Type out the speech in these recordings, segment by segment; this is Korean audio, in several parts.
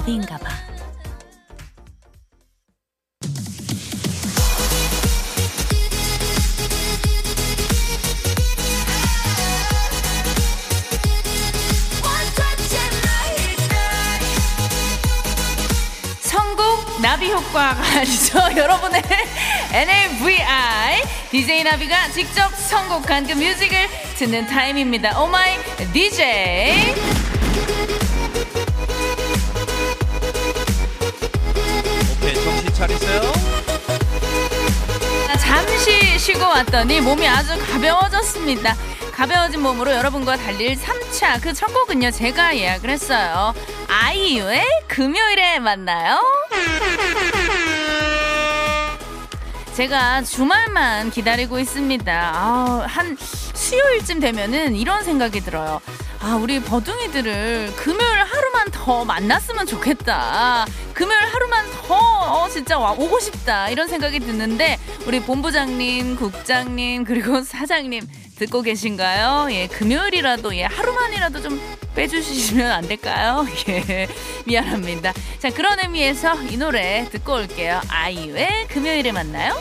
나비인가봐. 선곡 나비 효과가 아니죠. 여러분의 NAVI DJ 나비가 직접 선곡한 그 뮤직을 듣는 타임입니다. 오마이 DJ. 오케이 정신 차리세요. 잠시 쉬고 왔더니 몸이 아주 가벼워졌습니다. 가벼워진 몸으로 여러분과 달릴 3차 그 첫 곡은요 제가 예약을 했어요. 아이유의 금요일에 만나요. 제가 주말만 기다리고 있습니다. 아, 한 수요일쯤 되면은 이런 생각이 들어요. 아, 우리 버둥이들을 금요일 하루만 더 만났으면 좋겠다. 금요일 하루만 더 어, 진짜 와 오고 싶다. 이런 생각이 드는데 우리 본부장님, 국장님 그리고 사장님 듣고 계신가요? 예, 금요일이라도 예, 하루만이라도 좀 빼주시면 안 될까요? 예, 미안합니다. 자, 그런 의미에서 이 노래 듣고 올게요. 아이유의 금요일에 만나요.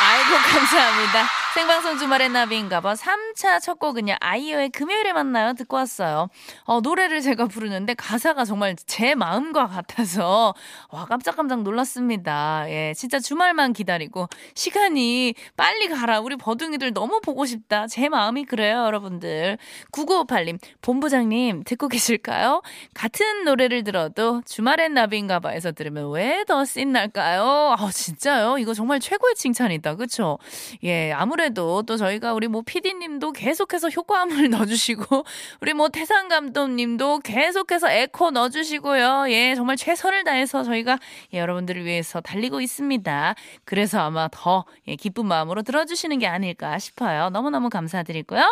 아이고 감사합니다. 생방송 주말의 나비인가봐 3차 첫 곡은요 아이유의 금요일에 만나요 듣고 왔어요. 어, 노래를 제가 부르는데 가사가 정말 제 마음과 같아서 와 깜짝깜짝 놀랐습니다. 예, 진짜 주말만 기다리고 시간이 빨리 가라 우리 버둥이들 너무 보고 싶다 제 마음이 그래요 여러분들. 9958님 본부장님 듣고 계실까요? 같은 노래를 들어도 주말엔 나비인가봐에서 들으면 왜더 씬날까요? 아 진짜요? 이거 정말 최고의 칭찬이다 그쵸? 예 아무래도 아무래도 또 저희가 우리 뭐 PD님도 계속해서 효과음을 넣어주시고 우리 뭐 태상 감독님도 계속해서 에코 넣어주시고요. 예, 정말 최선을 다해서 저희가 예, 여러분들을 위해서 달리고 있습니다. 그래서 아마 더 예, 기쁜 마음으로 들어주시는 게 아닐까 싶어요. 너무너무 감사드리고요.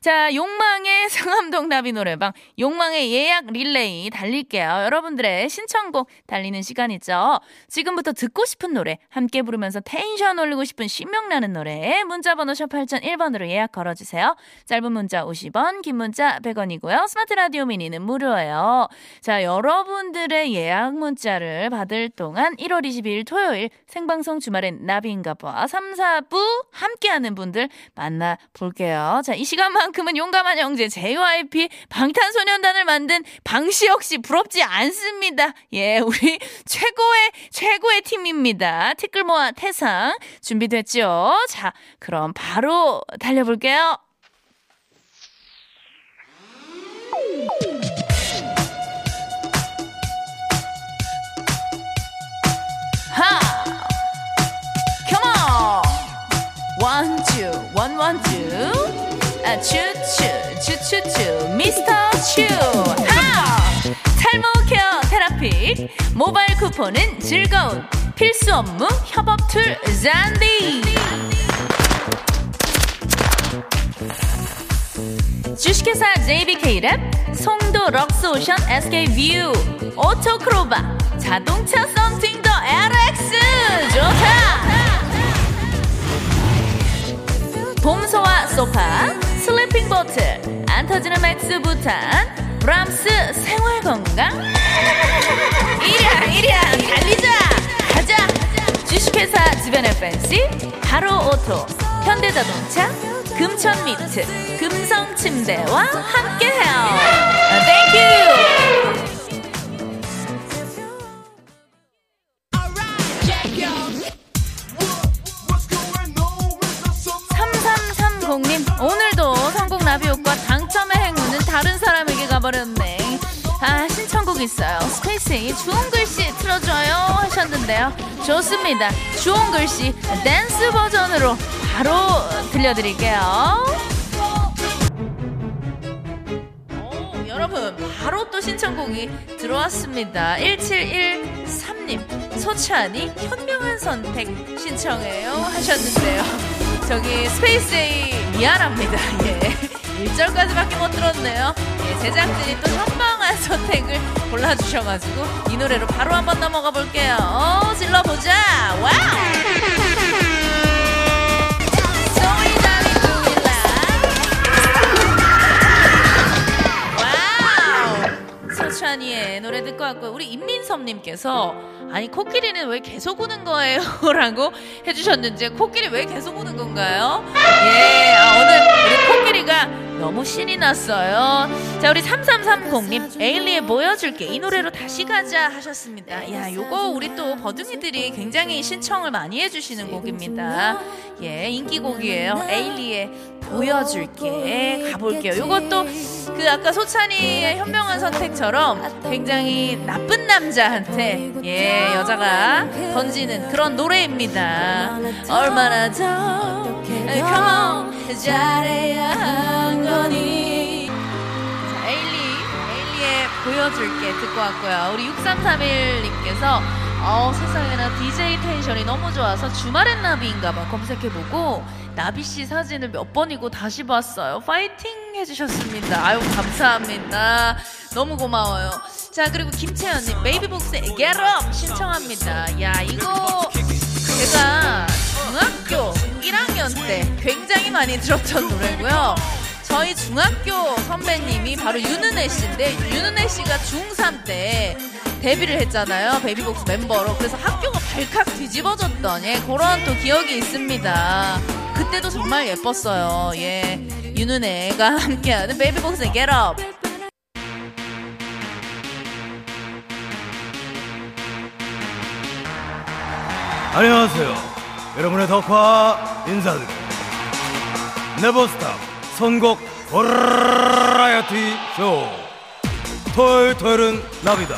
자, 욕망의 상암동 나비 노래방, 욕망의 예약 릴레이 달릴게요. 여러분들의 신청곡 달리는 시간이죠. 지금부터 듣고 싶은 노래, 함께 부르면서 텐션 올리고 싶은 신명나는 노래, 문자 문자번호 샵 8001번으로 예약 걸어주세요. 짧은 문자 50원, 긴 문자 100원이고요. 스마트 라디오 미니는 무료예요. 자, 여러분들의 예약 문자를 받을 동안 1월 22일 토요일 생방송 주말엔 나비인가봐 3, 4부 함께하는 분들 만나볼게요. 자, 이 시간만큼은 용감한 형제 JYP 방탄소년단을 만든 방시 역시 부럽지 않습니다. 예, 우리 최고의, 최고의 팀입니다. 티끌모아 태상 준비됐죠? 자, 그럼 바로 달려볼게요. one, two. 아, 추, 추, 추, 추, 추. 미스터 추. 하! 탈모 케어 테라피. 모바일 쿠폰은 즐거운 필수 업무 협업 툴 잔디. 주식회사 JBK랩 송도 럭스오션 SK뷰 오토크로바 자동차 썬팅더 LX 좋다! 봄소와 소파 슬리핑 보틀 안 터지는 맥스 부탄 브람스 생활건강. 이랴 이랴 달리자! 가자! 주식회사 주변의 팬시 하루 오토 현대자동차 금천미트 금성 침대와 함께해요. 땡큐 3330님 오늘도 성공 라비오과 당첨의 행운은 다른 사람에게 가버렸네. 아 신청곡 있어요. 스페이스의 좋은 글씨 틀어줘요 하셨는데요. 좋습니다. 좋은 글씨 댄스 버전으로 바로 들려드릴게요 바로 또 신청곡이 들어왔습니다 1713님 소찬이 현명한 선택 신청해요 하셨는데요 저기 스페이스A 미안합니다 예 1절까지밖에 못 들었네요. 예, 제작진이 또 현명한 선택을 골라주셔가지고 이 노래로 바로 한번 넘어가 볼게요. 어, 질러보자. Wow! 서찬이의 노래 듣고 왔고요. 우리 임민섭님께서 아니 코끼리는 왜 계속 우는 거예요? 라고 해주셨는지 코끼리 왜 계속 우는 건가요? 예, 아, 오늘 났어요. 자, 우리 3330님 에일리에 보여줄게 이 노래로 다시 가자 하셨습니다. 야, 요거 우리 또 버둥이들이 굉장히 신청을 많이 해주시는 곡입니다. 예, 인기곡이에요. 에일리에 보여줄게 가볼게요. 요것도 그 아까 소찬이의 현명한 선택처럼 굉장히 나쁜 남자한테 예 여자가 던지는 그런 노래입니다. 얼마나 더 Come on 잘해야 한 거니 자, 에일리 에일리의 보여줄게 듣고 왔고요. 우리 6331님께서 어 세상에나 DJ 텐션이 너무 좋아서 주말엔 나비인가봐 검색해보고 나비 씨 사진을 몇 번이고 다시 봤어요. 파이팅 해주셨습니다. 아유 감사합니다. 너무 고마워요. 자 그리고 김채연님 베이비복스의 Get Up 신청합니다. 야 이거 제가 중학교 1학년 때 굉장히 많이 들었던 노래고요. 저희 중학교 선배님이 바로 윤은혜 씨인데 윤은혜 씨가 중3 때 데뷔를 했잖아요. 베이비복스 멤버로. 그래서 학교가 발칵 뒤집어졌던 예, 그런 또 기억이 있습니다. 그때도 정말 예뻤어요. 예. 윤은혜가 함께하는 베이비복스의 Get. 안녕하세요. 여러분의 덕화 인사드립니다. 네버스탑 선곡 버라이어티 쇼. 토요일 토요일은 나비다.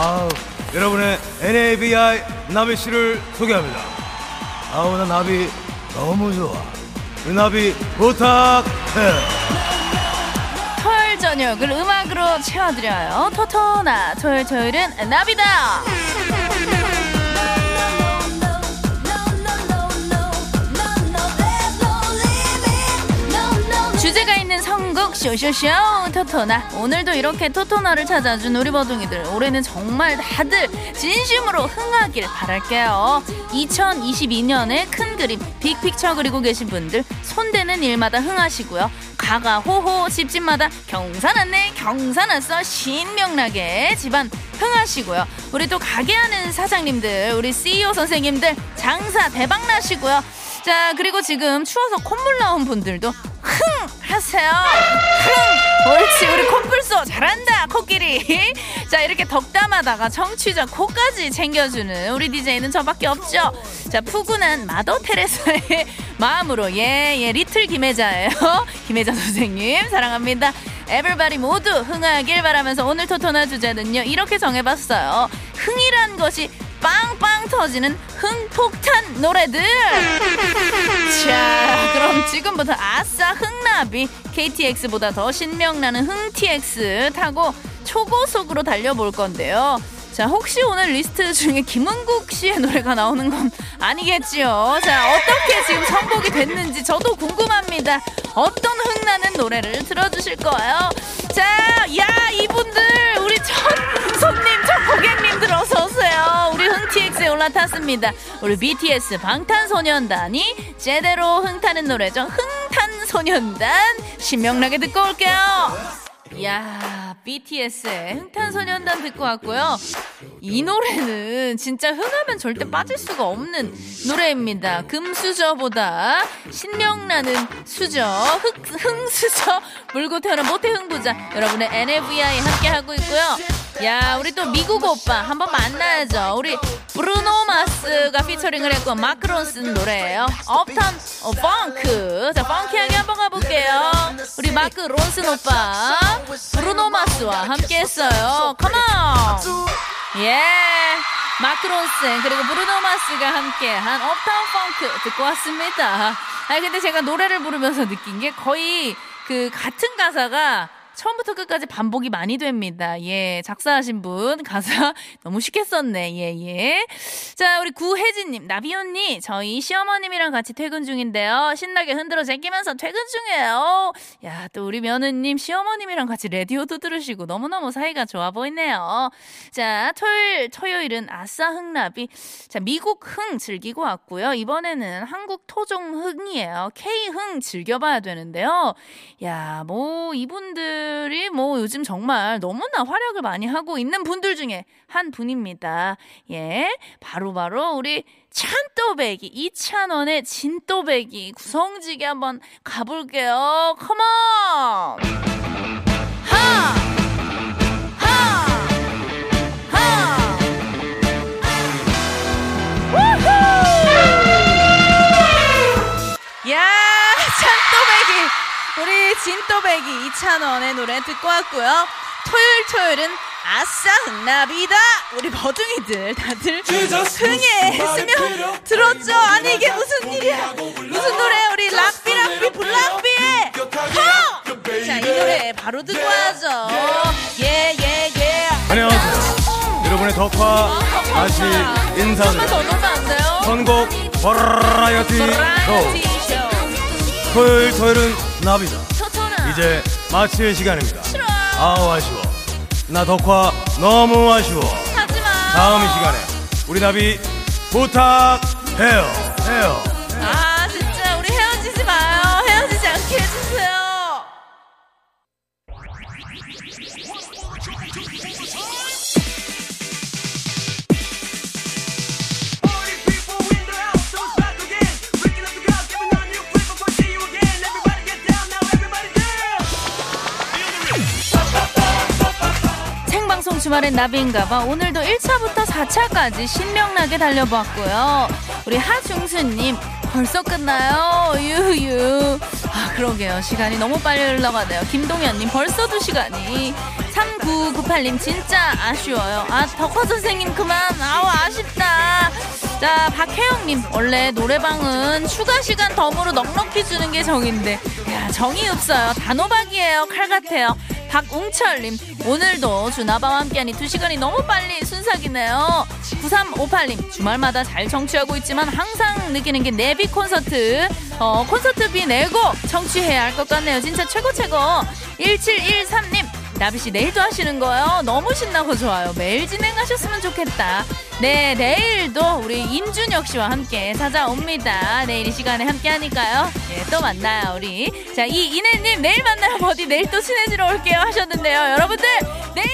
아 여러분의 NABI 나비 씨를 소개합니다. 아우 나 나비 너무 좋아. 그 나비 부탁해. 토요일 저녁을 음악으로 채워드려요. 토토나 토요일 토요일은 나비다. 선곡 쇼쇼쇼 토토나. 오늘도 이렇게 토토나를 찾아준 우리 버둥이들 올해는 정말 다들 진심으로 흥하길 바랄게요. 2022년에 큰 그림 빅픽처 그리고 계신 분들 손대는 일마다 흥하시고요. 가가 호호 집집마다 경사났네 경사났어 신명나게 집안 흥하시고요. 우리 또 가게하는 사장님들 우리 CEO 선생님들 장사 대박 나시고요. 자 그리고 지금 추워서 콧물 나온 분들도 흥 하세요. 흥 옳지. 우리 콧불소 잘한다 코끼리. 자 이렇게 덕담하다가 청취자 코까지 챙겨주는 우리 DJ는 저밖에 없죠. 자 푸근한 마더 테레사의 마음으로 예 예 리틀 김혜자예요. 김혜자 선생님 사랑합니다. 에블바리 모두 흥하길 바라면서 오늘 토토나 주제는요 이렇게 정해봤어요. 흥이란 것이 빵빵 터지는 흥폭탄 노래들. 자 그럼 지금부터 아싸 흥나비 KTX보다 더 신명나는 흥TX 타고 초고속으로 달려볼 건데요. 자 혹시 오늘 리스트 중에 김은국 씨의 노래가 나오는 건 아니겠지요? 자 어떻게 지금 선곡이 됐는지 저도 궁금합니다. 어떤 흥나는 노래를 틀어주실 거예요? 자 야 이분들 우리 첫 손님 첫 고객님들 어서오세요 올라탔습니다 우리 BTS 방탄소년단이 제대로 흥타는 노래죠 흥탄소년단 신명나게 듣고 올게요 야 BTS의 흥탄소년단 듣고 왔고요. 이 노래는 진짜 흥하면 절대 빠질 수가 없는 노래입니다. 금수저보다 신명나는 수저, 흑, 흥수저 물고 태어난 모태 흥부자 여러분의 나비 함께하고 있고요. 야 우리 또 미국 오빠 한번 만나야죠. 우리 브루노 마스가 피처링을 했고 마크론슨 노래예요. Uptown 어, Funk. 자 funky하게 한번 가볼게요. 우리 마크 론슨 오빠 브루노 마스와 함께 했어요. Come on. 예. 마크 론슨 그리고 브루노 마스가 함께한 Uptown 펑크 듣고 왔습니다. 아니 근데 제가 노래를 부르면서 느낀 게 거의 그 같은 가사가 처음부터 끝까지 반복이 많이 됩니다. 예, 작사하신 분 가사 너무 쉽게 썼네. 예, 예. 자, 우리 구혜진님, 나비 언니, 저희 시어머님이랑 같이 퇴근 중인데요. 신나게 흔들어 제끼면서 퇴근 중이에요. 야, 또 우리 며느님, 시어머님이랑 같이 라디오도 들으시고 너무너무 사이가 좋아 보이네요. 자, 토요일, 토요일은 아싸 흥나비. 자, 미국 흥 즐기고 왔고요. 이번에는 한국 토종 흥이에요. K흥 즐겨봐야 되는데요. 야, 뭐, 이분들 이 뭐 요즘 정말 너무나 활약을 많이 하고 있는 분들 중에 한 분입니다. 예. 바로바로 바로 우리 찬또배기, 이찬원의 진또배기 구성지게 한번 가볼게요. 컴온! 하! 하! 진또배기 이찬원의 노래 듣고 왔고요. 토요일 토요일은 아싸 흥나비다. 우리 버둥이들 다들 흥에 했으면 들었죠. 아니 이게 무슨 일이야? 무슨 노래? 우리 락비 락비 블락비의 허자이 노래 바로 듣고 와야죠 예예예. 안녕하세요. 여러분의 덕화 다시 인사드립니다. 선곡 버라이어티. 쇼. 토요일 토요일은 나비다. 이제 마칠 시간입니다. 싫어 아우 아쉬워. 나 덕화 너무 아쉬워. 하지마 다음 이 시간에 우리 나비 부탁해요. 해요. 주말엔 나비인가봐. 오늘도 1차부터 4차까지 신명나게 달려봤고요. 우리 하중수님 벌써 끝나요? 유유. 아 그러게요. 시간이 너무 빨리 흘러가네요. 김동현님 벌써 두 시간이. 3998님 진짜 아쉬워요. 아 덕화 선생님 그만. 아우 아쉽다. 자 박혜영님 원래 노래방은 추가 시간 덤으로 넉넉히 주는 게 정인데. 야 정이 없어요. 단호박이에요. 칼 같아요 박웅철님 오늘도 주나바와 함께하니 두 시간이 너무 빨리 순삭이네요. 9358님 주말마다 잘 청취하고 있지만 항상 느끼는 게 내비 콘서트. 어 콘서트비 내고 청취해야 할 것 같네요. 진짜 최고 최고. 1713님 나비씨 내일도 하시는 거요? 너무 신나고 좋아요. 매일 진행하셨으면 좋겠다 네 내일도 우리 임준혁 씨와 함께 찾아옵니다. 내일 이 시간에 함께 하니까요. 예, 또 만나요 우리. 자 이 이내님 내일 만나요. 버디 내일 또 친해지러 올게요 하셨는데요. 여러분들 내일